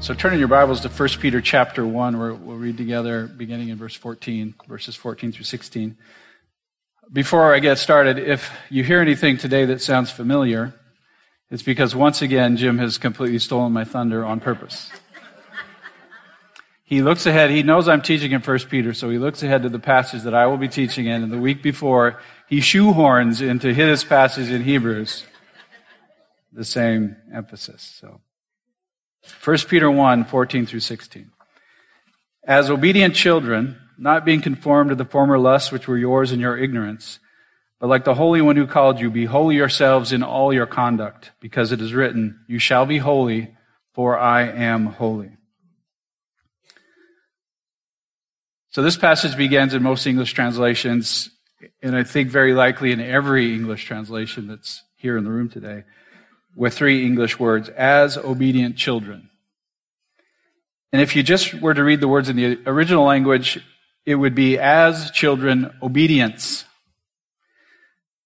So turn in your Bibles to 1 Peter chapter 1, where we'll read together beginning in verse 14, verses 14 through 16. Before I get started, if you hear anything today that sounds familiar, it's because once again Jim has completely stolen my thunder on purpose. He looks ahead, he knows I'm teaching in 1 Peter, so he looks ahead to the passage that I will be teaching in, and the week before, he shoehorns into his passage in Hebrews the same emphasis. So 1 Peter 1, 14 through 16. As obedient children, not being conformed to the former lusts which were yours in your ignorance, but like the Holy One who called you, be holy yourselves in all your conduct, because it is written, You shall be holy, for I am holy. So this passage begins in most English translations, and I think very likely in every English translation that's here in the room today, with three English words, as obedient children. And if you just were to read the words in the original language, it would be as children obedience.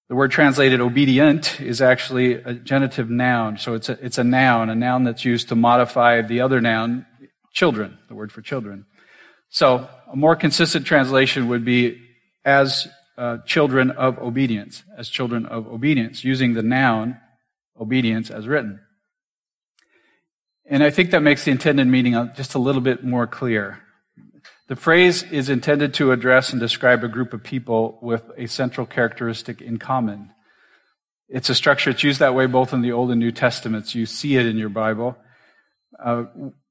The word translated obedient is actually a genitive noun. So it's a, it's a noun, a noun that's used to modify the other noun, children, the word for children. So a more consistent translation would be as uh, children of obedience, as children of obedience, using the noun obedience as written. And I think that makes the intended meaning just a little bit more clear. The phrase is intended to address and describe a group of people with a central characteristic in common. It's a structure that's used that way both in the Old and New Testaments. You see it in your Bible. Uh,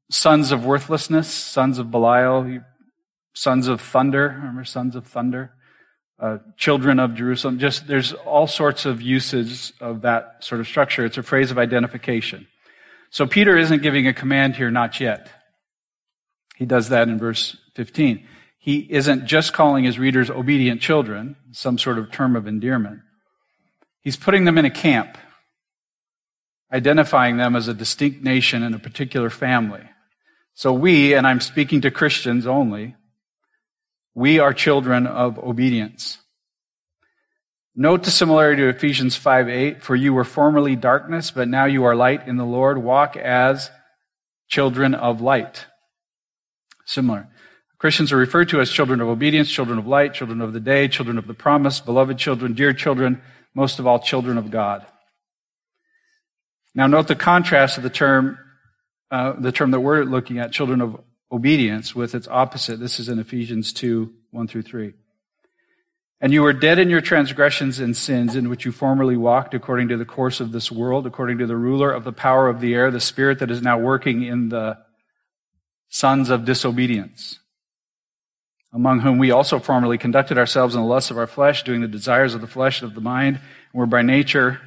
sons of worthlessness, sons of Belial, sons of thunder. Remember, sons of thunder? Uh, children of Jerusalem. Just there's all sorts of uses of that sort of structure. It's a phrase of identification. So Peter isn't giving a command here, not yet. He does that in verse 15. He isn't just calling his readers obedient children, some sort of term of endearment. He's putting them in a camp, identifying them as a distinct nation and a particular family. So we, and I'm speaking to Christians only, we are children of obedience. Note the similarity to Ephesians 5 8. For you were formerly darkness, but now you are light in the Lord. Walk as children of light. Similar. Christians are referred to as children of obedience, children of light, children of the day, children of the promise, beloved children, dear children, most of all, children of God. Now, note the contrast of the term, uh, the term that we're looking at, children of obedience with its opposite. This is in Ephesians 2, 1 through 3. And you were dead in your transgressions and sins in which you formerly walked according to the course of this world, according to the ruler of the power of the air, the spirit that is now working in the sons of disobedience, among whom we also formerly conducted ourselves in the lusts of our flesh, doing the desires of the flesh and of the mind, and were by nature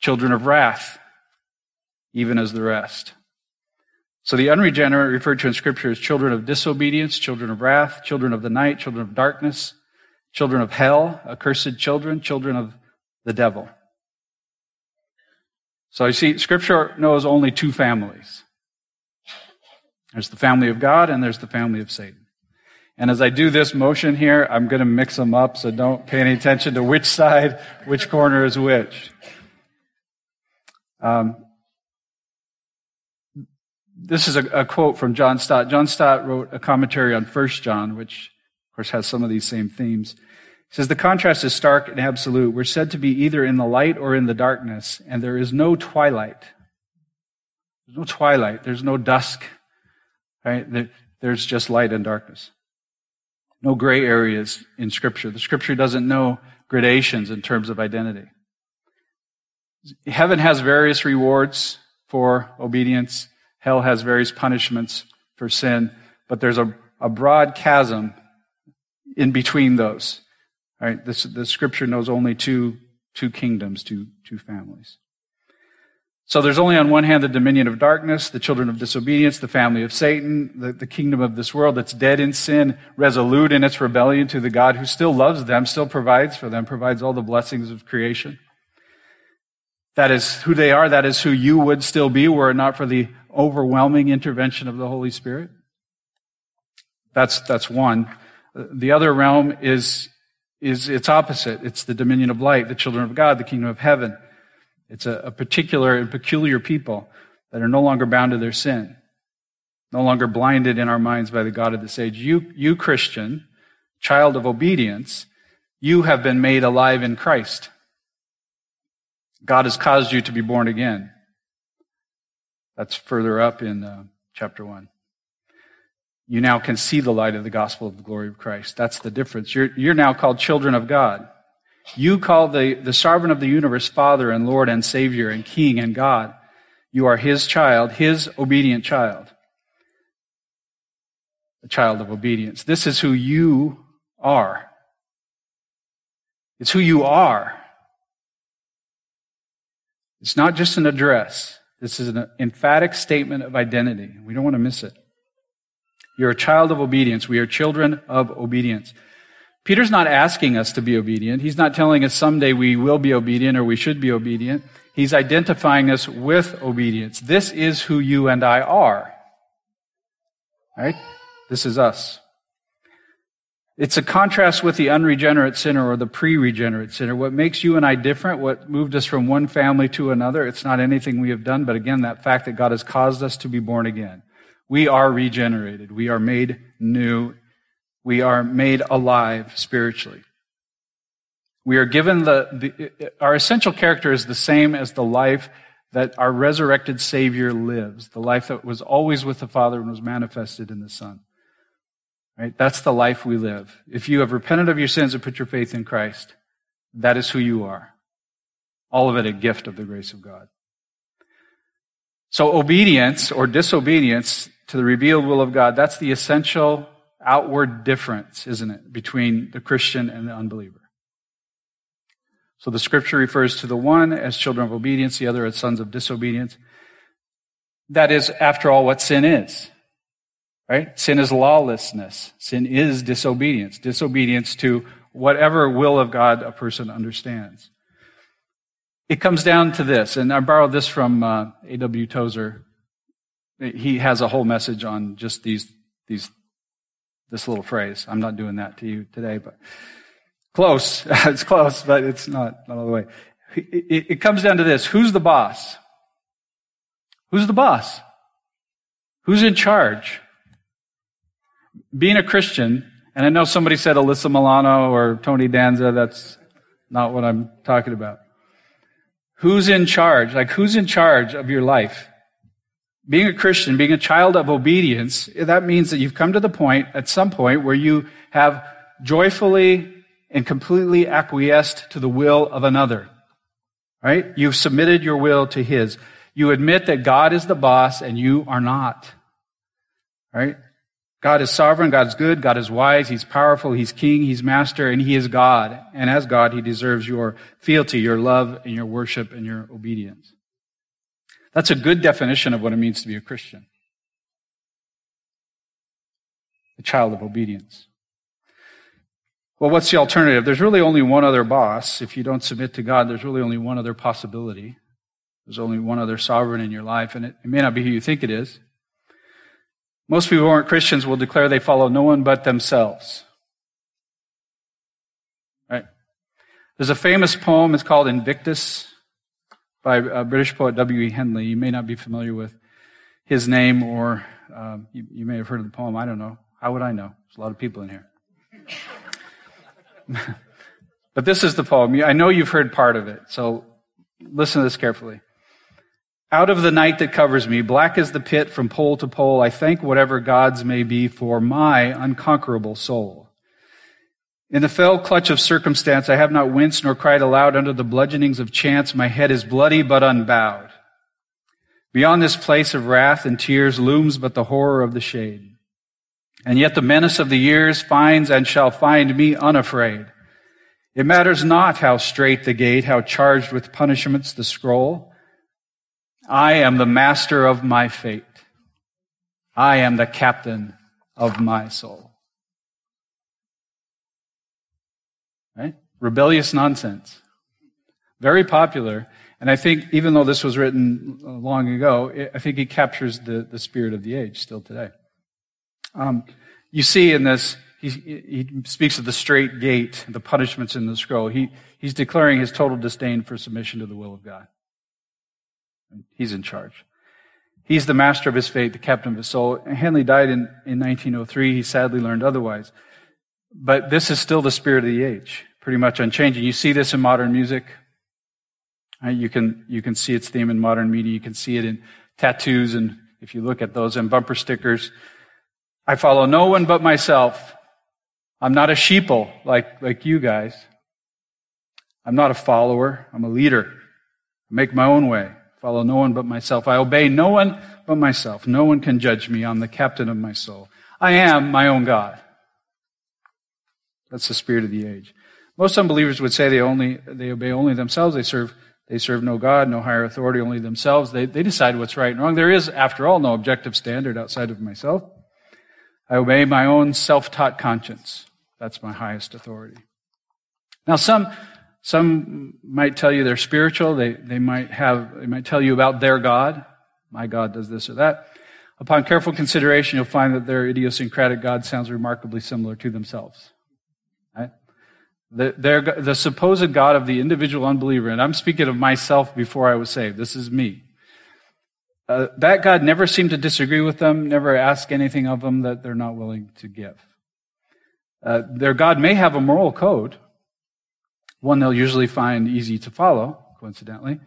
children of wrath, even as the rest. So the unregenerate referred to in Scripture as children of disobedience, children of wrath, children of the night, children of darkness, children of hell, accursed children, children of the devil. So you see, Scripture knows only two families. There's the family of God and there's the family of Satan. And as I do this motion here, I'm going to mix them up, so don't pay any attention to which side, which corner is which. Um, this is a, a, quote from John Stott. John Stott wrote a commentary on First John, which of course has some of these same themes. He says the contrast is stark and absolute. We're said to be either in the light or in the darkness, and there is no twilight. There's no twilight. There's no dusk. Right? There's just light and darkness. No gray areas in Scripture. The Scripture doesn't know gradations in terms of identity. Heaven has various rewards for obedience. Hell has various punishments for sin, but there's a, a broad chasm in between those. Right? This, the scripture knows only two, two kingdoms, two, two families. So there's only on one hand the dominion of darkness, the children of disobedience, the family of Satan, the, the, kingdom of this world that's dead in sin, resolute in its rebellion to the God who still loves them, still provides for them, provides all the blessings of creation. That is who they are. That is who you would still be were it not for the overwhelming intervention of the Holy Spirit. That's, that's one. The other realm is, is its opposite. It's the dominion of light, the children of God, the kingdom of heaven. It's a, a particular and peculiar people that are no longer bound to their sin, no longer blinded in our minds by the God of this age. You, you Christian, child of obedience, you have been made alive in Christ. God has caused you to be born again. That's further up in uh, chapter 1. You now can see the light of the gospel of the glory of Christ. That's the difference. You're, you're now called children of God. You call the, the sovereign of the universe Father and Lord and Savior and King and God. You are His child, His obedient child. A child of obedience. This is who you are. It's who you are. It's not just an address. This is an emphatic statement of identity. We don't want to miss it. You're a child of obedience. We are children of obedience. Peter's not asking us to be obedient. He's not telling us someday we will be obedient or we should be obedient. He's identifying us with obedience. This is who you and I are. Right? This is us. It's a contrast with the unregenerate sinner or the pre-regenerate sinner. What makes you and I different, what moved us from one family to another, it's not anything we have done, but again, that fact that God has caused us to be born again. We are regenerated. We are made new we are made alive spiritually. We are given the, the, our essential character is the same as the life that our resurrected Savior lives, the life that was always with the Father and was manifested in the Son. Right? That's the life we live. If you have repented of your sins and put your faith in Christ, that is who you are. All of it a gift of the grace of God. So obedience or disobedience to the revealed will of God, that's the essential outward difference, isn't it, between the Christian and the unbeliever? So the scripture refers to the one as children of obedience, the other as sons of disobedience. That is, after all, what sin is. Right? Sin is lawlessness. Sin is disobedience. Disobedience to whatever will of God a person understands. It comes down to this, and I borrowed this from uh, A.W. Tozer. He has a whole message on just these, these this little phrase. I'm not doing that to you today, but close. it's close, but it's not, not all the way. It, it comes down to this. Who's the boss? Who's the boss? Who's in charge? Being a Christian, and I know somebody said Alyssa Milano or Tony Danza, that's not what I'm talking about. Who's in charge? Like, who's in charge of your life? being a Christian, being a child of obedience, that means that you've come to the point, at some point, where you have joyfully and completely acquiesced to the will of another. Right? You've submitted your will to His. You admit that God is the boss and you are not. Right? God is sovereign, God is good, God is wise, He's powerful, He's king, He's master, and He is God. And as God, He deserves your fealty, your love, and your worship and your obedience. That's a good definition of what it means to be a Christian. A child of obedience. Well, what's the alternative? There's really only one other boss. If you don't submit to God, there's really only one other possibility. There's only one other sovereign in your life, and it, it may not be who you think it is. Most people who aren't Christians will declare they follow no one but themselves. Right? There's a famous poem, it's called Invictus by a British poet W.E. Henley. You may not be familiar with his name, or um, you, you, may have heard of the poem. I don't know. How would I know? There's a lot of people in here. but this is the poem. I know you've heard part of it, so listen to this carefully. Out of the night that covers me, black as the pit from pole to pole, I thank whatever gods may be for my unconquerable soul. In the fell clutch of circumstance, I have not winced nor cried aloud under the bludgeonings of chance. My head is bloody but unbowed. Beyond this place of wrath and tears looms but the horror of the shade. And yet the menace of the years finds and shall find me unafraid. It matters not how strait the gate, how charged with punishments the scroll. I am the master of my fate. I am the captain of my soul. Right? Rebellious nonsense. Very popular. And I think even though this was written long ago, I think it captures the, the spirit of the age still today. Um, you see in this, he, he speaks of the strait gate, the punishments in the scroll. He, he's declaring his total disdain for submission to the will of God. He's in charge. He's the master of his fate, the captain of his soul. Henley died in, in 1903. He sadly learned otherwise. But this is still the spirit of the age, pretty much unchanging. You see this in modern music. You can, you can see its theme in modern media. You can see it in tattoos and if you look at those and bumper stickers. I follow no one but myself. I'm not a sheeple like, like you guys. I'm not a follower. I'm a leader. I make my own way follow no one but myself. I obey no one but myself. No one can judge me. I'm the captain of my soul. I am my own God. That's the spirit of the age. Most unbelievers would say they only, they obey only themselves. They serve, they serve no God, no higher authority, only themselves. They, they decide what's right and wrong. There is, after all, no objective standard outside of myself. I obey my own self-taught conscience. That's my highest authority. Now, some some might tell you they're spiritual. They, they might have, they might tell you about their God. My God does this or that. Upon careful consideration, you'll find that their idiosyncratic God sounds remarkably similar to themselves. Right? The, the supposed God of the individual unbeliever, and I'm speaking of myself before I was saved. This is me. Uh, that God never seemed to disagree with them, never ask anything of them that they're not willing to give. Uh, their God may have a moral code, one they'll usually find easy to follow, coincidentally.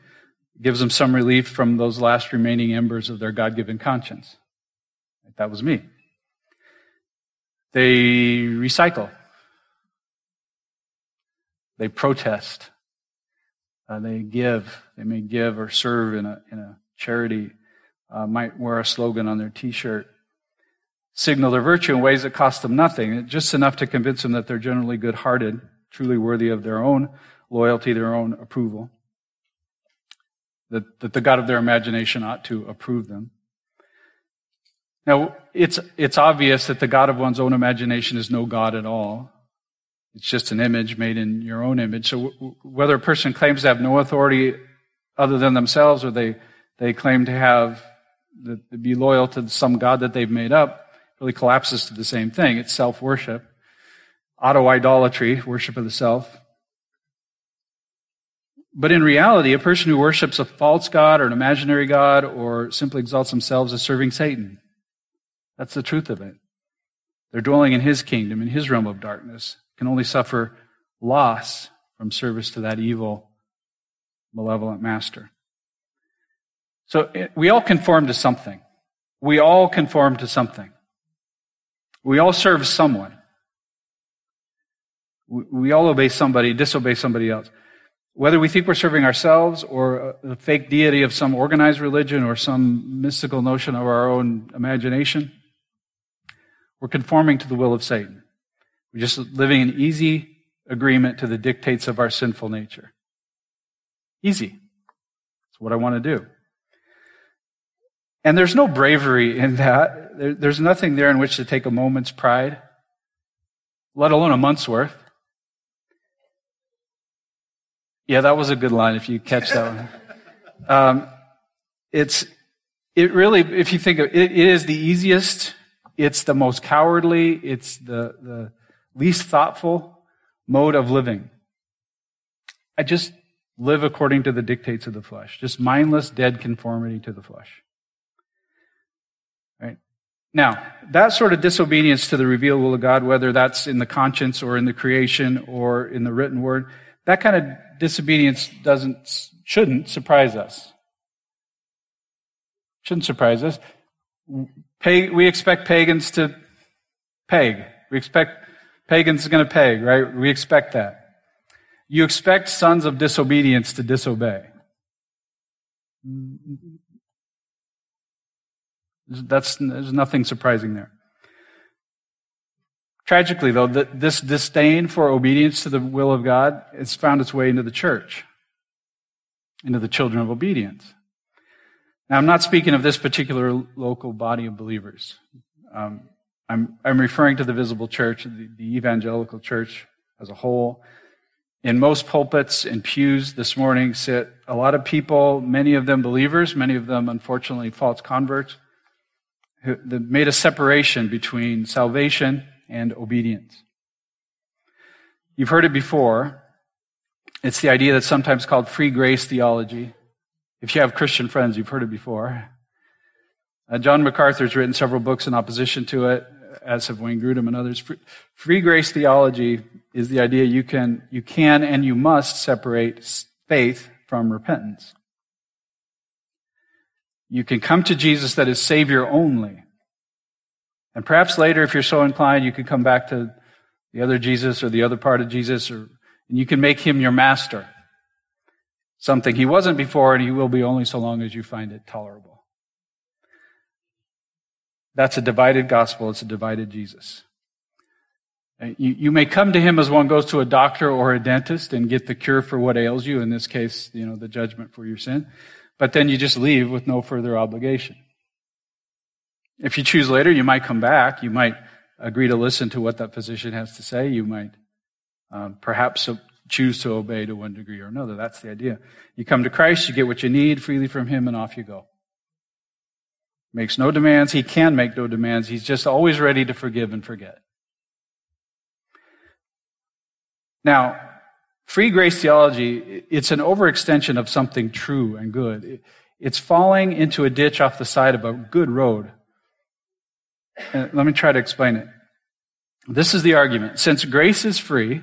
Gives them some relief from those last remaining embers of their God given conscience. That was me. They recycle. They protest. Uh, they give. They may give or serve in a, in a charity. Uh, might wear a slogan on their t-shirt. Signal their virtue in ways that cost them nothing. Just enough to convince them that they're generally good-hearted truly worthy of their own loyalty, their own approval. That, that the God of their imagination ought to approve them. Now, it's, it's obvious that the God of one's own imagination is no God at all. It's just an image made in your own image. So w- whether a person claims to have no authority other than themselves or they, they claim to have, to be loyal to some God that they've made up, really collapses to the same thing. It's self-worship auto idolatry, worship of the self. But in reality, a person who worships a false God or an imaginary God or simply exalts themselves is serving Satan. That's the truth of it. They're dwelling in his kingdom, in his realm of darkness, can only suffer loss from service to that evil, malevolent master. So we all conform to something. We all conform to something. We all serve someone. We all obey somebody, disobey somebody else. Whether we think we're serving ourselves or uh, a fake deity of some organized religion or some mystical notion of our own imagination, we're conforming to the will of Satan. We're just living in easy agreement to the dictates of our sinful nature. Easy. That's what I want to do. And there's no bravery in that. There's nothing there in which to take a moment's pride, let alone a month's worth. Yeah, that was a good line if you catch that one. Um, it's, it really, if you think of it, it is the easiest, it's the most cowardly, it's the, the least thoughtful mode of living. I just live according to the dictates of the flesh, just mindless, dead conformity to the flesh. Right? Now, that sort of disobedience to the revealed will of God, whether that's in the conscience or in the creation or in the written word, that kind of disobedience doesn't, shouldn't surprise us. Shouldn't surprise us. we expect pagans to peg. We expect pagans are going to peg, right? We expect that. You expect sons of disobedience to disobey. That's, there's nothing surprising there. Tragically, though, this disdain for obedience to the will of God has found its way into the church, into the children of obedience. Now, I'm not speaking of this particular local body of believers. Um, I'm, I'm referring to the visible church, the, the evangelical church as a whole. In most pulpits and pews this morning sit a lot of people, many of them believers, many of them, unfortunately, false converts, who made a separation between salvation and obedience. You've heard it before. It's the idea that's sometimes called free grace theology. If you have Christian friends, you've heard it before. Uh, John MacArthur's written several books in opposition to it as have Wayne Grudem and others. Free grace theology is the idea you can, you can and you must separate faith from repentance. You can come to Jesus that is Savior only. And perhaps later, if you're so inclined, you could come back to the other Jesus or the other part of Jesus, or, and you can make him your master. Something he wasn't before, and he will be only so long as you find it tolerable. That's a divided gospel. It's a divided Jesus. You, you may come to him as one goes to a doctor or a dentist and get the cure for what ails you, in this case, you know, the judgment for your sin, but then you just leave with no further obligation. If you choose later, you might come back. You might agree to listen to what that physician has to say. You might um, perhaps choose to obey to one degree or another. That's the idea. You come to Christ, you get what you need freely from Him, and off you go makes no demands. He can make no demands. He's just always ready to forgive and forget. Now, free grace theology, it's an overextension of something true and good. It's falling into a ditch off the side of a good road. And let me try to explain it. This is the argument. Since grace is free,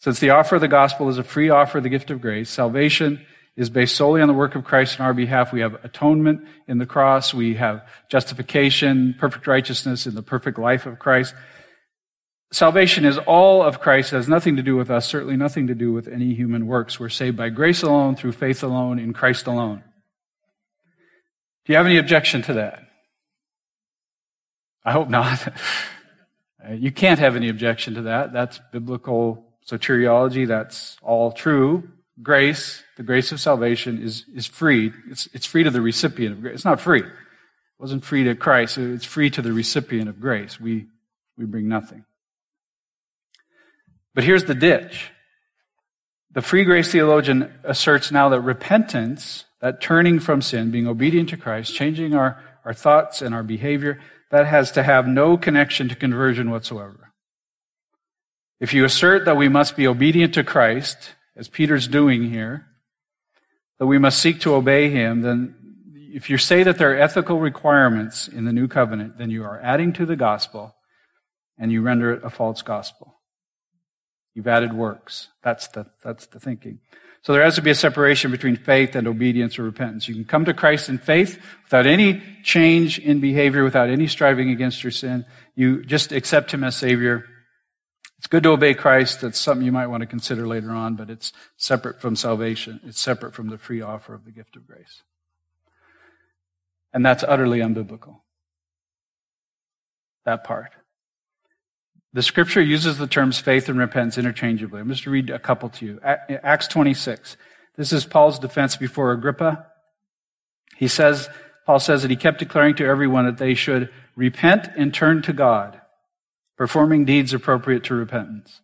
since the offer of the gospel is a free offer of the gift of grace, salvation is based solely on the work of Christ on our behalf. We have atonement in the cross. We have justification, perfect righteousness in the perfect life of Christ. Salvation is all of Christ. It has nothing to do with us, certainly nothing to do with any human works. We're saved by grace alone, through faith alone, in Christ alone. Do you have any objection to that? I hope not. Uh, you can't have any objection to that. That's biblical soteriology. That's all true grace, the grace of salvation, is, is free. It's, it's free to the recipient of grace. It's not free. It wasn't free to Christ. It's free to the recipient of grace. We, we bring nothing. But here's the ditch. The free grace theologian asserts now that repentance, that turning from sin, being obedient to Christ, changing our, our thoughts and our behavior, that has to have no connection to conversion whatsoever. If you assert that we must be obedient to Christ as Peter's doing here, that we must seek to obey him, then if you say that there are ethical requirements in the new covenant, then you are adding to the gospel and you render it a false gospel. You've added works. That's the, that's the thinking. So there has to be a separation between faith and obedience or repentance. You can come to Christ in faith without any change in behavior, without any striving against your sin. You just accept Him as Savior it's good to obey Christ. That's something you might want to consider later on, but it's separate from salvation. It's separate from the free offer of the gift of grace. And that's utterly unbiblical. That part. The scripture uses the terms faith and repentance interchangeably. I'm just to read a couple to you. Acts 26. This is Paul's defense before Agrippa. He says, Paul says that he kept declaring to everyone that they should repent and turn to God performing deeds appropriate to repentance.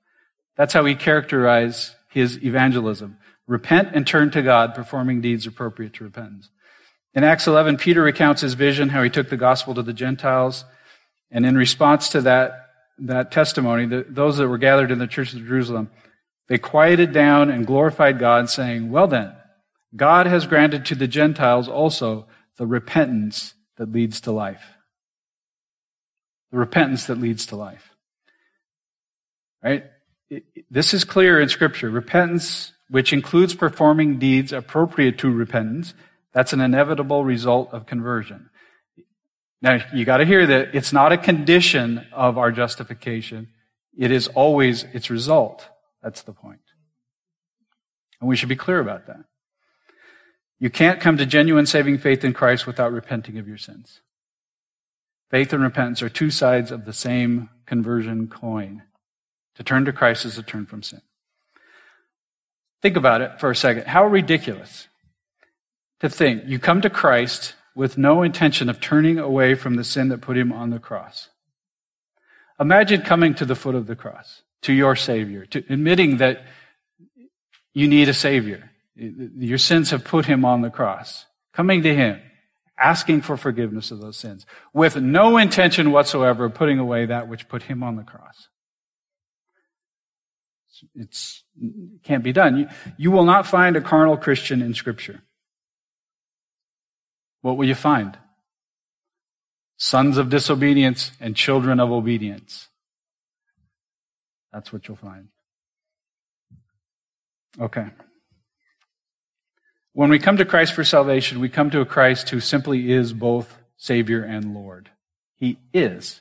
That's how he characterized his evangelism. Repent and turn to God, performing deeds appropriate to repentance. In Acts 11, Peter recounts his vision, how he took the gospel to the Gentiles. And in response to that, that testimony, the, those that were gathered in the church of Jerusalem, they quieted down and glorified God, saying, Well then, God has granted to the Gentiles also the repentance that leads to life the repentance that leads to life. Right? This is clear in Scripture. Repentance, which includes performing deeds appropriate to repentance, that's an inevitable result of conversion. Now, you got to hear that it's not a condition of our justification. It is always its result. That's the point. And we should be clear about that. You can't come to genuine saving faith in Christ without repenting of your sins. Faith and repentance are two sides of the same conversion coin. To turn to Christ is to turn from sin. Think about it for a second. How ridiculous to think you come to Christ with no intention of turning away from the sin that put him on the cross. Imagine coming to the foot of the cross, to your Savior, to admitting that you need a Savior. Your sins have put him on the cross. Coming to him, asking for forgiveness of those sins, with no intention whatsoever of putting away that which put him on the cross. It's, it can't be done. You, you will not find a carnal Christian in Scripture. What will you find? Sons of disobedience and children of obedience. That's what you'll find. Okay. When we come to Christ for salvation, we come to a Christ who simply is both Savior and Lord. He is.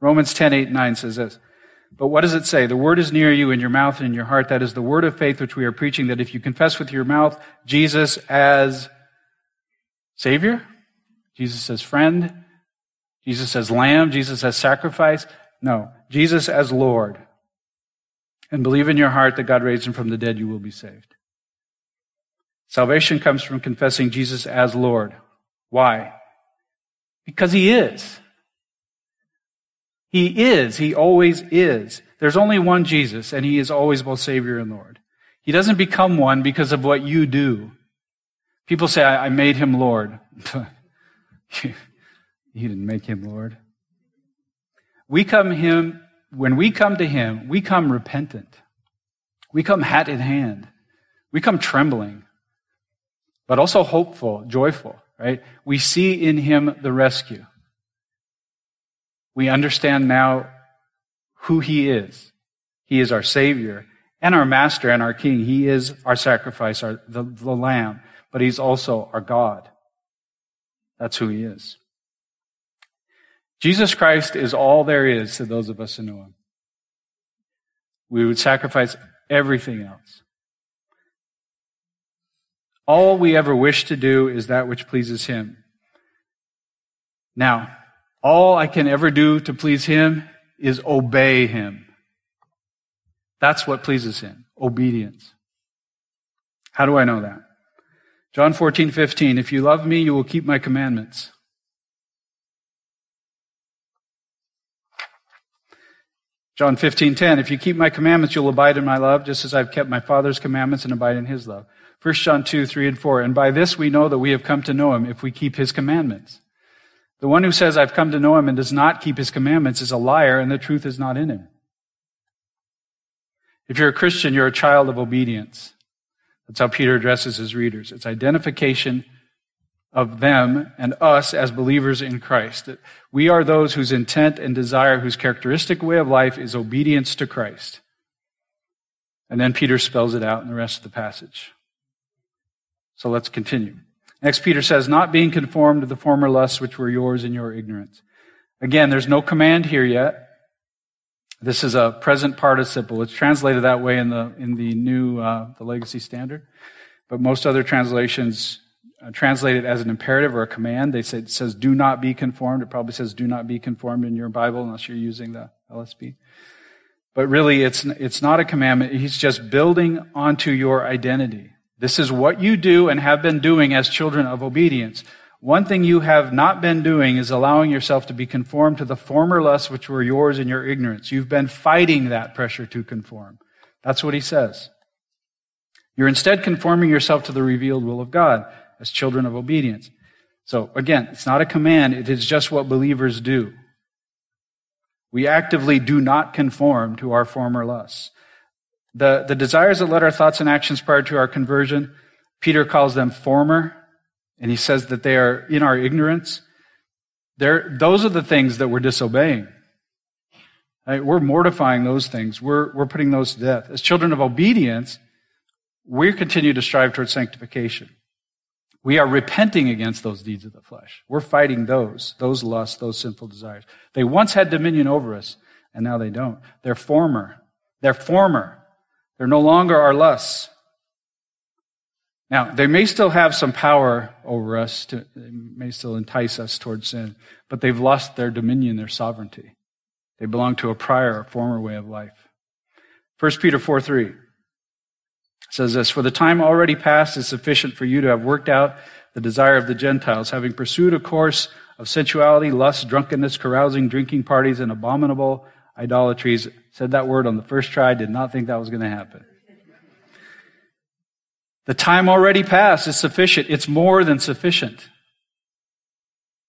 Romans 10, 8, 9 says this. But what does it say? The word is near you in your mouth and in your heart. That is the word of faith which we are preaching, that if you confess with your mouth Jesus as Savior, Jesus as friend, Jesus as lamb, Jesus as sacrifice. No, Jesus as Lord. And believe in your heart that God raised him from the dead, you will be saved. Salvation comes from confessing Jesus as Lord. Why? Because he is. He is. He always is. There's only one Jesus, and he is always both Savior and Lord. He doesn't become one because of what you do. People say, I, I made him Lord. you didn't make him Lord. We come him, when we come to him, we come repentant. We come hat in hand. We come trembling, but also hopeful, joyful, right? We see in him the rescue we understand now who he is. He is our Savior and our Master and our King. He is our sacrifice, our, the, the Lamb, but he's also our God. That's who he is. Jesus Christ is all there is to those of us who know him. We would sacrifice everything else. All we ever wish to do is that which pleases him. Now, all I can ever do to please Him is obey Him. That's what pleases Him. Obedience. How do I know that? John 14, 15. If you love me, you will keep my commandments. John 15, 10. If you keep my commandments, you'll abide in my love, just as I've kept my Father's commandments and abide in his love. 1 John 2, 3 and 4. And by this we know that we have come to know him if we keep his commandments. The one who says, I've come to know him and does not keep his commandments is a liar and the truth is not in him. If you're a Christian, you're a child of obedience. That's how Peter addresses his readers. It's identification of them and us as believers in Christ. We are those whose intent and desire, whose characteristic way of life is obedience to Christ. And then Peter spells it out in the rest of the passage. So let's continue. Next, Peter says, not being conformed to the former lusts which were yours in your ignorance. Again, there's no command here yet. This is a present participle. It's translated that way in the, in the new, uh, the legacy standard. But most other translations uh, translate it as an imperative or a command. They say, it says, do not be conformed. It probably says, do not be conformed in your Bible unless you're using the LSB. But really, it's, it's not a commandment. He's just building onto your identity. This is what you do and have been doing as children of obedience. One thing you have not been doing is allowing yourself to be conformed to the former lusts which were yours in your ignorance. You've been fighting that pressure to conform. That's what he says. You're instead conforming yourself to the revealed will of God as children of obedience. So again, it's not a command. It is just what believers do. We actively do not conform to our former lusts. The, the desires that led our thoughts and actions prior to our conversion, Peter calls them former, and he says that they are in our ignorance. They're, those are the things that we're disobeying. Right? We're mortifying those things. We're, we're putting those to death. As children of obedience, we continue to strive towards sanctification. We are repenting against those deeds of the flesh. We're fighting those, those lusts, those sinful desires. They once had dominion over us, and now they don't. They're former. They're former. They're no longer our lusts. Now, they may still have some power over us, to, they may still entice us towards sin, but they've lost their dominion, their sovereignty. They belong to a prior, a former way of life. 1 Peter 4 3 says this For the time already past is sufficient for you to have worked out the desire of the Gentiles, having pursued a course of sensuality, lust, drunkenness, carousing, drinking parties, and abominable idolatries. Said that word on the first try, did not think that was going to happen. The time already passed is sufficient. It's more than sufficient.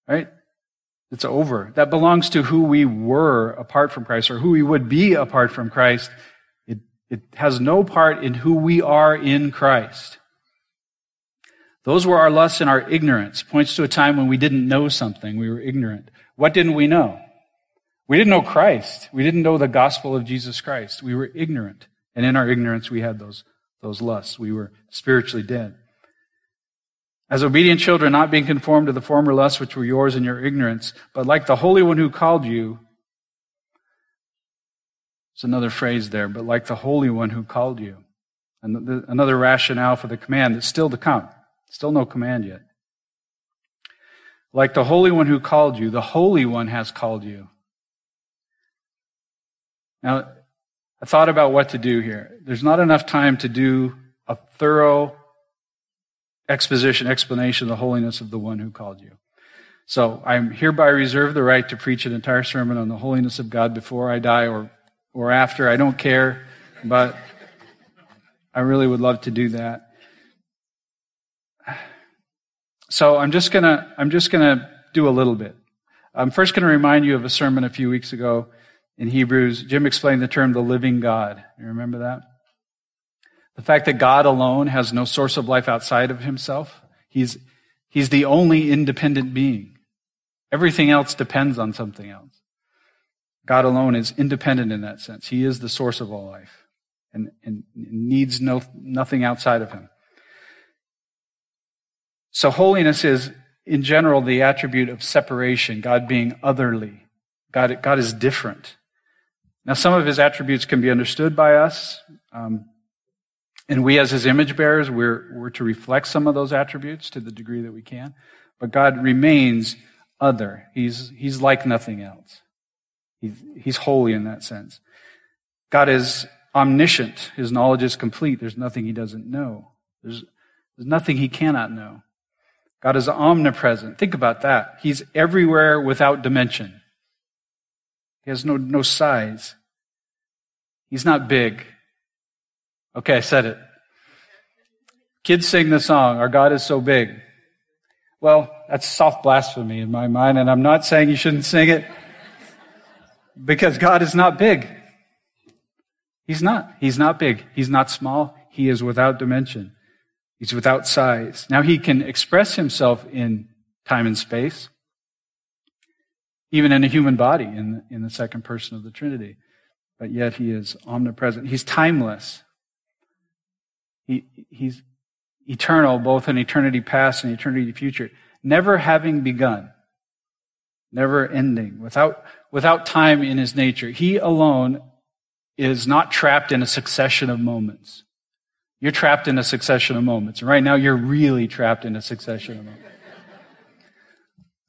Right? It's over. That belongs to who we were apart from Christ or who we would be apart from Christ. It, it has no part in who we are in Christ. Those were our lusts and our ignorance. Points to a time when we didn't know something. We were ignorant. What didn't we know? We didn't know Christ. We didn't know the gospel of Jesus Christ. We were ignorant. And in our ignorance, we had those, those lusts. We were spiritually dead. As obedient children, not being conformed to the former lusts which were yours in your ignorance, but like the Holy One who called you, it's another phrase there, but like the Holy One who called you. and Another rationale for the command that's still to come. Still no command yet. Like the Holy One who called you, the Holy One has called you. Now, I thought about what to do here. There's not enough time to do a thorough exposition, explanation of the holiness of the one who called you. So I'm hereby reserve the right to preach an entire sermon on the holiness of God before I die or, or after. I don't care, but I really would love to do that. So I'm just gonna, I'm just gonna do a little bit. I'm first gonna remind you of a sermon a few weeks ago in Hebrews. Jim explained the term the living God. You remember that? The fact that God alone has no source of life outside of himself. He's, he's the only independent being. Everything else depends on something else. God alone is independent in that sense. He is the source of all life and, and needs no, nothing outside of him. So holiness is, in general, the attribute of separation, God being otherly. God, God is different. Now, some of his attributes can be understood by us. Um, and we, as his image bearers, we're, we're to reflect some of those attributes to the degree that we can. But God remains other. He's, he's like nothing else. He's, he's holy in that sense. God is omniscient. His knowledge is complete. There's nothing he doesn't know. There's, there's nothing he cannot know. God is omnipresent. Think about that. He's everywhere without dimension. He has no, no size. He's not big. Okay, I said it. Kids sing the song, Our God is so big. Well, that's soft blasphemy in my mind, and I'm not saying you shouldn't sing it because God is not big. He's not. He's not big. He's not small. He is without dimension. He's without size. Now he can express himself in time and space, even in a human body in, in the second person of the Trinity. But yet he is omnipresent. He's timeless. He, he's eternal, both in eternity past and eternity future, never having begun, never ending, without, without time in his nature. He alone is not trapped in a succession of moments. You're trapped in a succession of moments. Right now, you're really trapped in a succession of moments.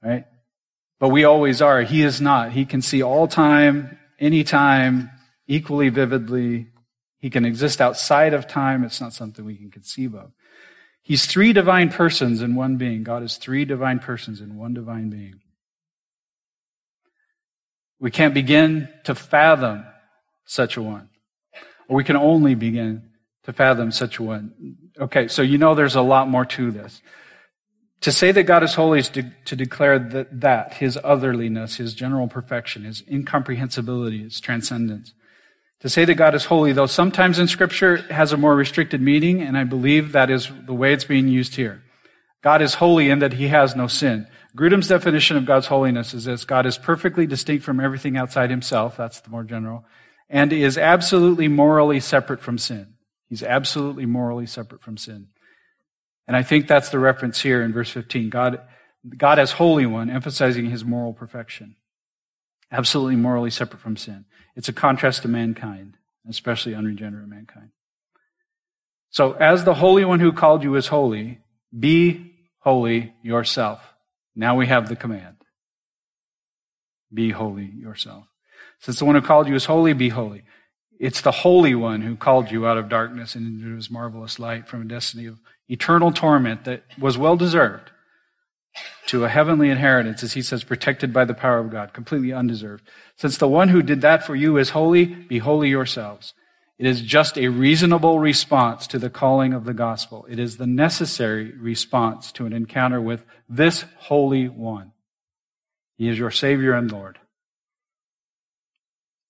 Right? But we always are. He is not. He can see all time, any time, equally vividly, he can exist outside of time. It's not something we can conceive of. He's three divine persons in one being. God is three divine persons in one divine being. We can't begin to fathom such a one. Or we can only begin to fathom such a one. Okay, so you know there's a lot more to this. To say that God is holy is to, to declare that, that, his otherliness, his general perfection, his incomprehensibility, his transcendence. To say that God is holy, though sometimes in Scripture has a more restricted meaning, and I believe that is the way it's being used here. God is holy in that he has no sin. Grudem's definition of God's holiness is this God is perfectly distinct from everything outside himself, that's the more general, and is absolutely morally separate from sin. He's absolutely morally separate from sin. And I think that's the reference here in verse 15. God, God as Holy One, emphasizing his moral perfection. Absolutely morally separate from sin. It's a contrast to mankind, especially unregenerate mankind. So, as the Holy One who called you is holy, be holy yourself. Now we have the command. Be holy yourself. Since the one who called you is holy, be holy. It's the Holy One who called you out of darkness and into his marvelous light from a destiny of eternal torment that was well deserved to a heavenly inheritance, as he says, protected by the power of God, completely undeserved. Since the one who did that for you is holy, be holy yourselves. It is just a reasonable response to the calling of the gospel. It is the necessary response to an encounter with this Holy One. He is your Savior and Lord.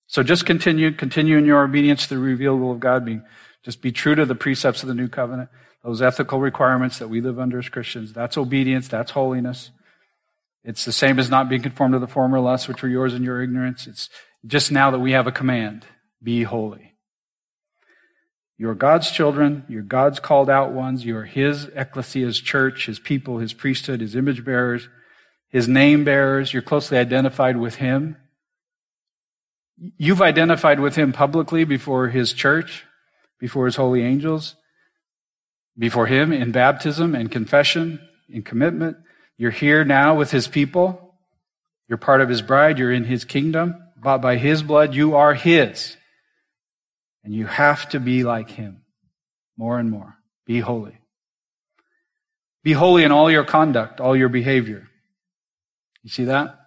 So just continue, continue in your obedience to the revealed will of God. Being, just be true to the precepts of the new covenant, those ethical requirements that we live under as Christians. That's obedience. That's holiness. It's the same as not being conformed to the former lusts which were yours in your ignorance. It's just now that we have a command. Be holy. You're God's children. You're God's called out ones. You're His ecclesia's church, His people, His priesthood, His image bearers, His name bearers. You're closely identified with Him. You've identified with Him publicly before His church, before His holy angels, before Him in baptism and confession, and commitment. You're here now with His people. You're part of His bride. You're in His kingdom. Bought by His blood, you are His. And you have to be like him more and more. Be holy. Be holy in all your conduct, all your behavior. You see that?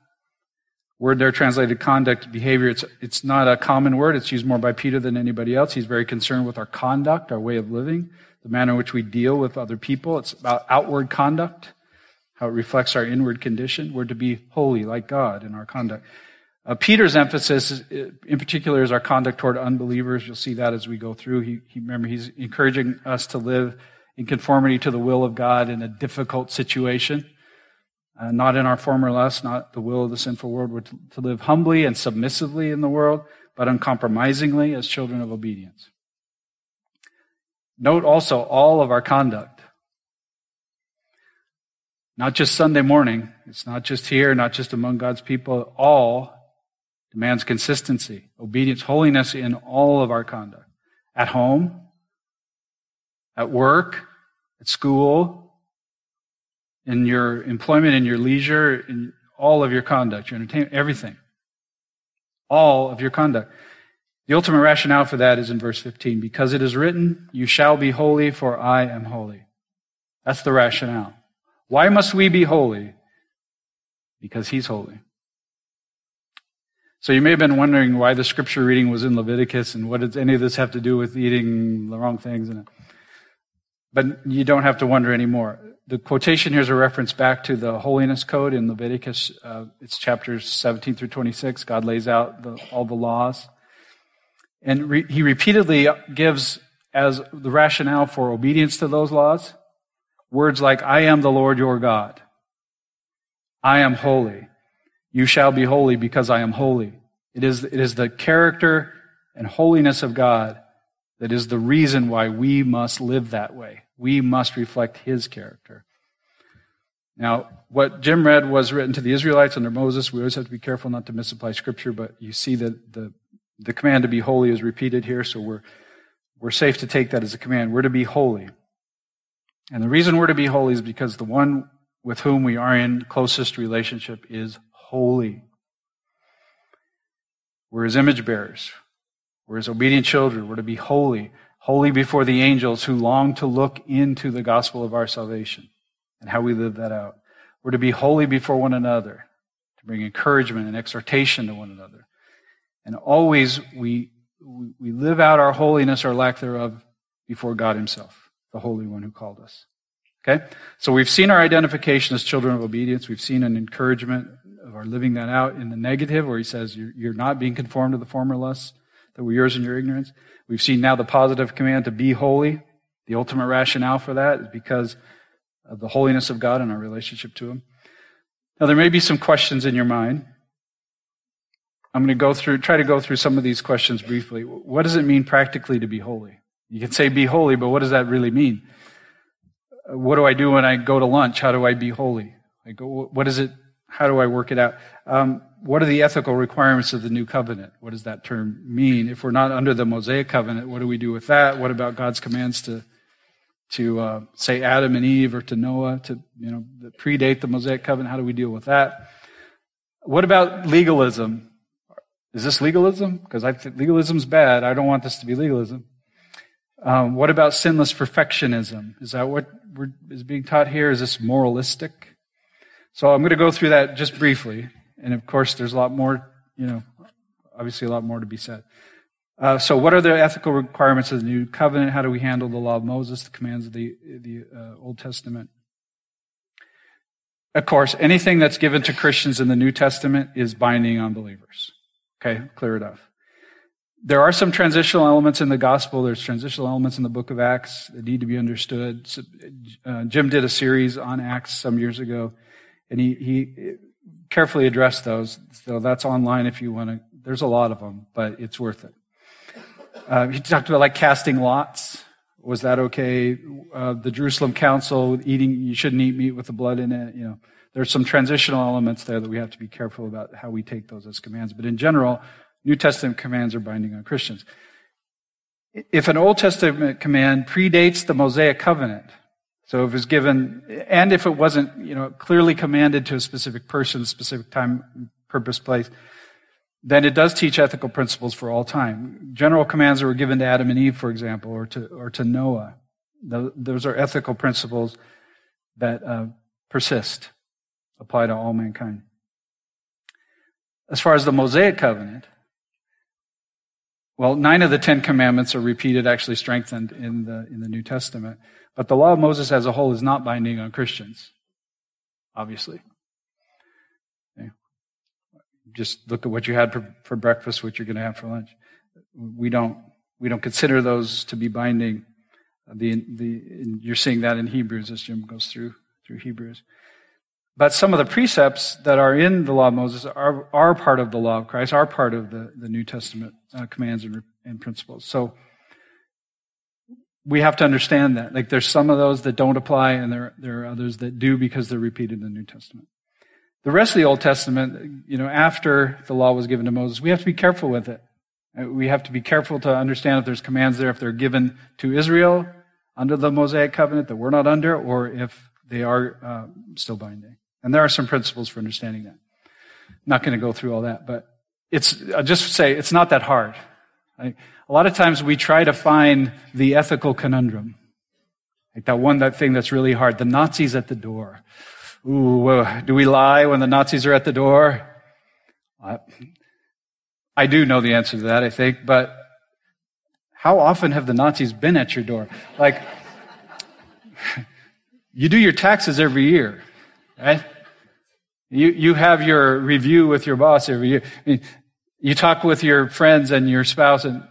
Word there translated conduct, behavior. It's, it's not a common word. It's used more by Peter than anybody else. He's very concerned with our conduct, our way of living, the manner in which we deal with other people. It's about outward conduct, how it reflects our inward condition. We're to be holy like God in our conduct. Uh, Peter's emphasis, is, in particular, is our conduct toward unbelievers. You'll see that as we go through. He, he, remember, he's encouraging us to live in conformity to the will of God in a difficult situation, uh, not in our former lust, not the will of the sinful world. We're to, to live humbly and submissively in the world, but uncompromisingly as children of obedience. Note also all of our conduct. Not just Sunday morning. It's not just here, not just among God's people. All demands consistency, obedience, holiness in all of our conduct. At home, at work, at school, in your employment, in your leisure, in all of your conduct, your entertainment, everything. All of your conduct. The ultimate rationale for that is in verse 15. Because it is written, You shall be holy, for I am holy. That's the rationale. Why must we be holy? Because he's holy. So you may have been wondering why the scripture reading was in Leviticus and what does any of this have to do with eating the wrong things. But you don't have to wonder anymore. The quotation here is a reference back to the holiness code in Leviticus. Uh, it's chapters 17 through 26. God lays out the, all the laws. And re- he repeatedly gives as the rationale for obedience to those laws words like, I am the Lord your God. I am holy. You shall be holy because I am holy. It is, it is the character and holiness of God that is the reason why we must live that way. We must reflect His character. Now, what Jim read was written to the Israelites under Moses. We always have to be careful not to misapply Scripture, but you see that the, the command to be holy is repeated here, so we're, we're safe to take that as a command. We're to be holy. And the reason we're to be holy is because the one with whom we are in closest relationship is holy. We're his image bearers. We're his obedient children. We're to be holy, holy before the angels who long to look into the gospel of our salvation and how we live that out. We're to be holy before one another, to bring encouragement and exhortation to one another. And always we, we live out our holiness or lack thereof before God himself, the Holy One who called us. Okay? So we've seen our identification as children of obedience. We've seen an encouragement of our living that out in the negative, where he says you're, not being conformed to the former lusts that were yours in your ignorance. We've seen now the positive command to be holy. The ultimate rationale for that is because of the holiness of God and our relationship to Him. Now, there may be some questions in your mind. I'm going to go through, try to go through some of these questions briefly. What does it mean practically to be holy? You can say be holy, but what does that really mean? What do I do when I go to lunch? How do I be holy? What it how do I work it out? Um, what are the ethical requirements of the new covenant? What does that term mean? If we're not under the Mosaic covenant, what do we do with that? What about God's commands to to uh, say Adam and Eve or to Noah to you know predate the Mosaic covenant? How do we deal with that? What about legalism? Is this legalism? Because I think legalism's bad. I don't want this to be legalism. Um, what about sinless perfectionism? Is that what is being taught here? Is this moralistic? So I'm going to go through that just briefly. And of course, there's a lot more, you know, obviously a lot more to be said. Uh, so, what are the ethical requirements of the new covenant? How do we handle the law of Moses, the commands of the, the uh, Old Testament? Of course, anything that's given to Christians in the New Testament is binding on believers. Okay, clear enough. There are some transitional elements in the gospel. There's transitional elements in the book of Acts that need to be understood. So, uh, Jim did a series on Acts some years ago, and he, he carefully addressed those. So that's online if you want to. There's a lot of them, but it's worth it. Uh, he talked about like casting lots. Was that okay? Uh, the Jerusalem Council eating, you shouldn't eat meat with the blood in it. You know, there's some transitional elements there that we have to be careful about how we take those as commands. But in general, New Testament commands are binding on Christians. If an Old Testament command predates the Mosaic covenant, so if it was given, and if it wasn't, you know, clearly commanded to a specific person, specific time, purpose, place, then it does teach ethical principles for all time. General commands that were given to Adam and Eve, for example, or to, or to Noah. Those are ethical principles that uh, persist, apply to all mankind. As far as the Mosaic covenant, well, nine of the Ten Commandments are repeated, actually strengthened in the, in the New Testament. But the law of Moses as a whole is not binding on Christians, obviously just look at what you had for, for breakfast, what you're going to have for lunch. We don't, we don't consider those to be binding. The, the, you're seeing that in Hebrews as Jim goes through, through Hebrews. But some of the precepts that are in the law of Moses are, are part of the law of Christ, are part of the, the New Testament uh, commands and, and principles. So we have to understand that. Like there's some of those that don't apply and there, there are others that do because they're repeated in the New Testament. The rest of the Old Testament, you know, after the law was given to Moses, we have to be careful with it. Uh, we have to be careful to understand if there's commands there, if they're given to Israel under the Mosaic covenant that we're not under, or if they are uh, still binding. And there are some principles for understanding that. I'm not going to go through all that, but it's, I'll just say it's not that hard. a lot of times we try to find the ethical conundrum. Like that one, that thing that's really hard. The Nazis at the door. Ooh, uh, do we lie when the Nazis are at the door? I do know the answer to that, I think, but how often have the Nazis been at your door? Like, you do your taxes every year, right? You, you have your review with your boss every year. You talk with your friends and your spouse and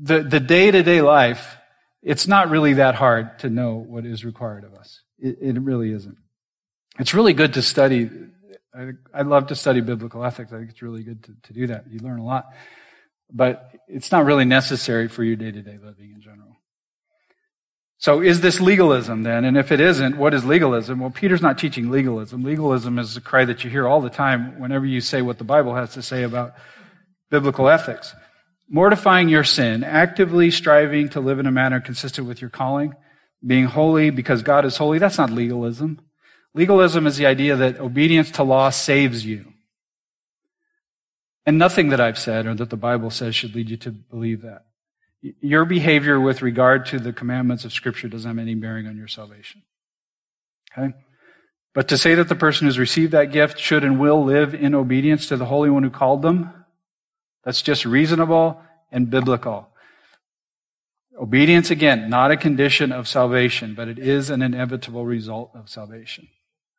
the, the day-to-day life, it's not really that hard to know what is required of us. It, it really isn't. It's really good to study. I, I, love to study biblical ethics. I think it's really good to, to do that. You learn a lot. But it's not really necessary for your day to day living in general. So is this legalism then? And if it isn't, what is legalism? Well, Peter's not teaching legalism. Legalism is a cry that you hear all the time whenever you say what the Bible has to say about biblical ethics. Mortifying your sin, actively striving to live in a manner consistent with your calling, being holy because God is holy, that's not legalism. Legalism is the idea that obedience to law saves you. And nothing that I've said or that the Bible says should lead you to believe that. Your behavior with regard to the commandments of Scripture doesn't have any bearing on your salvation. Okay? But to say that the person who's received that gift should and will live in obedience to the Holy One who called them, that's just reasonable and biblical. Obedience, again, not a condition of salvation, but it is an inevitable result of salvation.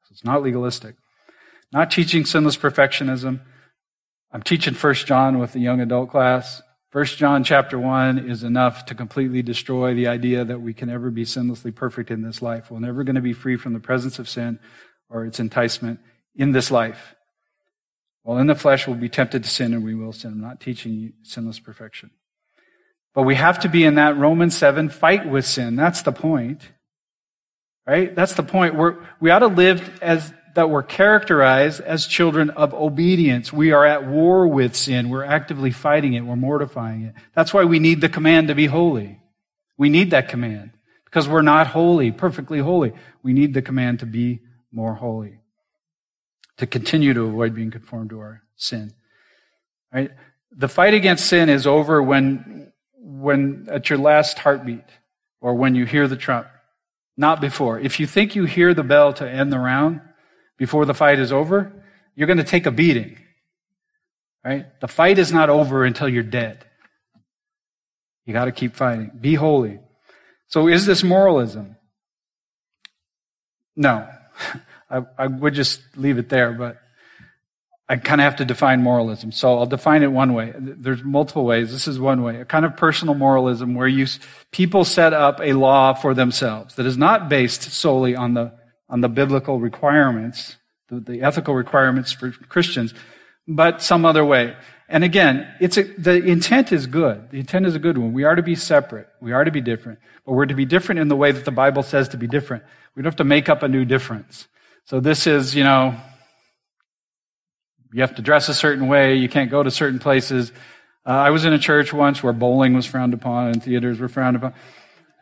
So it's not legalistic. Not teaching sinless perfectionism. I'm teaching First John with the young adult class. First John chapter 1 is enough to completely destroy the idea that we can ever be sinlessly perfect in this life. We're never going to be free from the presence of sin or its enticement in this life. While in the flesh, we'll be tempted to sin and we will sin. I'm not teaching sinless perfection. But we have to be in that Romans 7 fight with sin. That's the point. Right? That's the point. We're, we ought to live as that we're characterized as children of obedience. We are at war with sin. We're actively fighting it. We're mortifying it. That's why we need the command to be holy. We need that command because we're not holy, perfectly holy. We need the command to be more holy, to continue to avoid being conformed to our sin. Right? The fight against sin is over when when at your last heartbeat or when you hear the trump, not before. If you think you hear the bell to end the round before the fight is over, you're going to take a beating. Right? The fight is not over until you're dead. You got to keep fighting. Be holy. So is this moralism? No. I, I would just leave it there, but I kind of have to define moralism. So I'll define it one way. There's multiple ways. This is one way. A kind of personal moralism where you, people set up a law for themselves that is not based solely on the, on the biblical requirements, the, the ethical requirements for Christians, but some other way. And again, it's a, the intent is good. The intent is a good one. We are to be separate. We are to be different. But we're to be different in the way that the Bible says to be different. We don't have to make up a new difference. So this is, you know, you have to dress a certain way. You can't go to certain places. Uh, I was in a church once where bowling was frowned upon and theaters were frowned upon.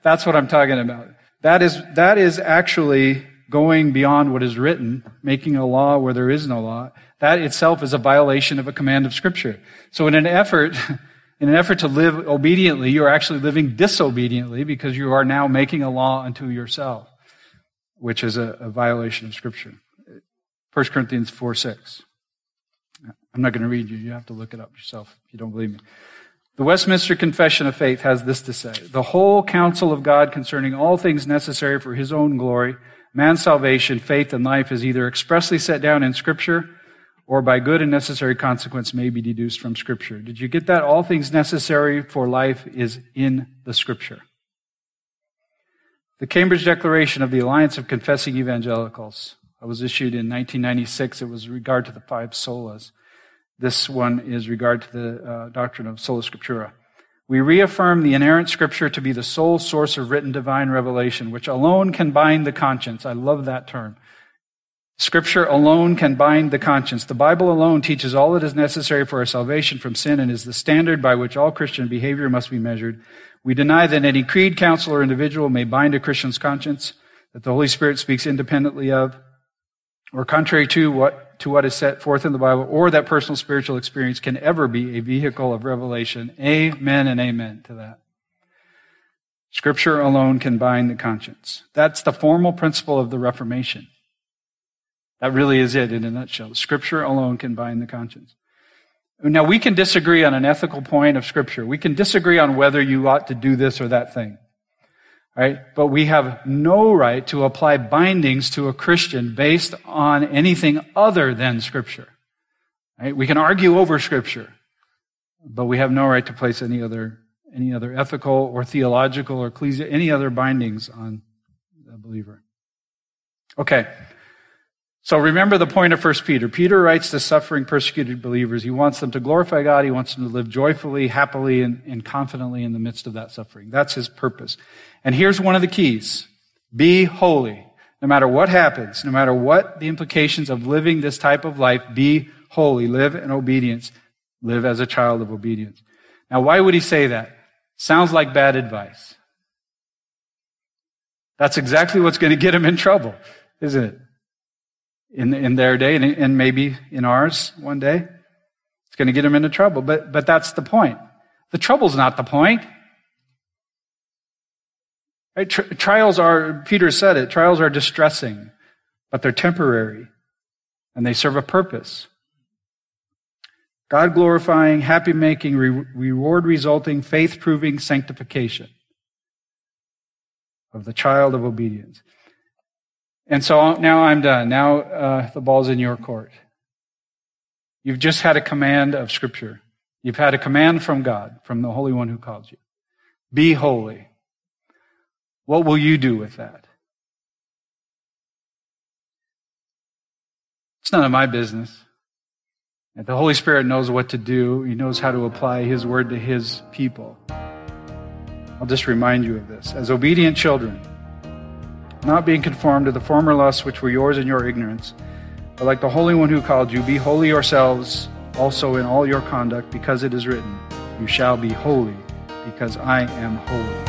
That's what I'm talking about. That is, that is actually going beyond what is written, making a law where there is no law. That itself is a violation of a command of scripture. So in an effort, in an effort to live obediently, you are actually living disobediently because you are now making a law unto yourself, which is a, a violation of scripture. 1 Corinthians 4 6. I'm not going to read you. You have to look it up yourself if you don't believe me. The Westminster Confession of Faith has this to say The whole counsel of God concerning all things necessary for his own glory, man's salvation, faith, and life is either expressly set down in Scripture or by good and necessary consequence may be deduced from Scripture. Did you get that? All things necessary for life is in the Scripture. The Cambridge Declaration of the Alliance of Confessing Evangelicals was issued in 1996. It was regard to the five solas. This one is regard to the uh, doctrine of sola scriptura. We reaffirm the inerrant scripture to be the sole source of written divine revelation, which alone can bind the conscience. I love that term. Scripture alone can bind the conscience. The Bible alone teaches all that is necessary for our salvation from sin and is the standard by which all Christian behavior must be measured. We deny that any creed, council, or individual may bind a Christian's conscience, that the Holy Spirit speaks independently of, or contrary to what to what is set forth in the Bible or that personal spiritual experience can ever be a vehicle of revelation. Amen and amen to that. Scripture alone can bind the conscience. That's the formal principle of the Reformation. That really is it in a nutshell. Scripture alone can bind the conscience. Now, we can disagree on an ethical point of Scripture. We can disagree on whether you ought to do this or that thing right? But we have no right to apply bindings to a Christian based on anything other than Scripture. Right? We can argue over Scripture, but we have no right to place any other any other ethical or theological or ecclesial any other bindings on a believer. Okay. So remember the point of 1 Peter. Peter writes to suffering, persecuted believers. He wants them to glorify God. He wants them to live joyfully, happily, and, and confidently in the midst of that suffering. That's his purpose. And here's one of the keys. Be holy. No matter what happens, no matter what the implications of living this type of life, be holy. Live in obedience. Live as a child of obedience. Now, why would he say that? Sounds like bad advice. That's exactly what's going to get him in trouble, isn't it? In, in their day and, and maybe in ours one day. It's going to get him into trouble. But, but that's the point. The trouble's not the point. Right? trials are, Peter said it, trials are distressing, but they're temporary and they serve a purpose. God glorifying, happy making, re- reward resulting, faith proving sanctification of the child of obedience. And so now I'm done. Now uh, the ball's in your court. You've just had a command of Scripture. You've had a command from God, from the Holy One who called you. Be holy. What will you do with that? It's none of my business. And the Holy Spirit knows what to do. He knows how to apply His word to His people. I'll just remind you of this. As obedient children, not being conformed to the former lusts which were yours in your ignorance, but like the Holy One who called you, be holy yourselves also in all your conduct, because it is written, You shall be holy, because I am holy.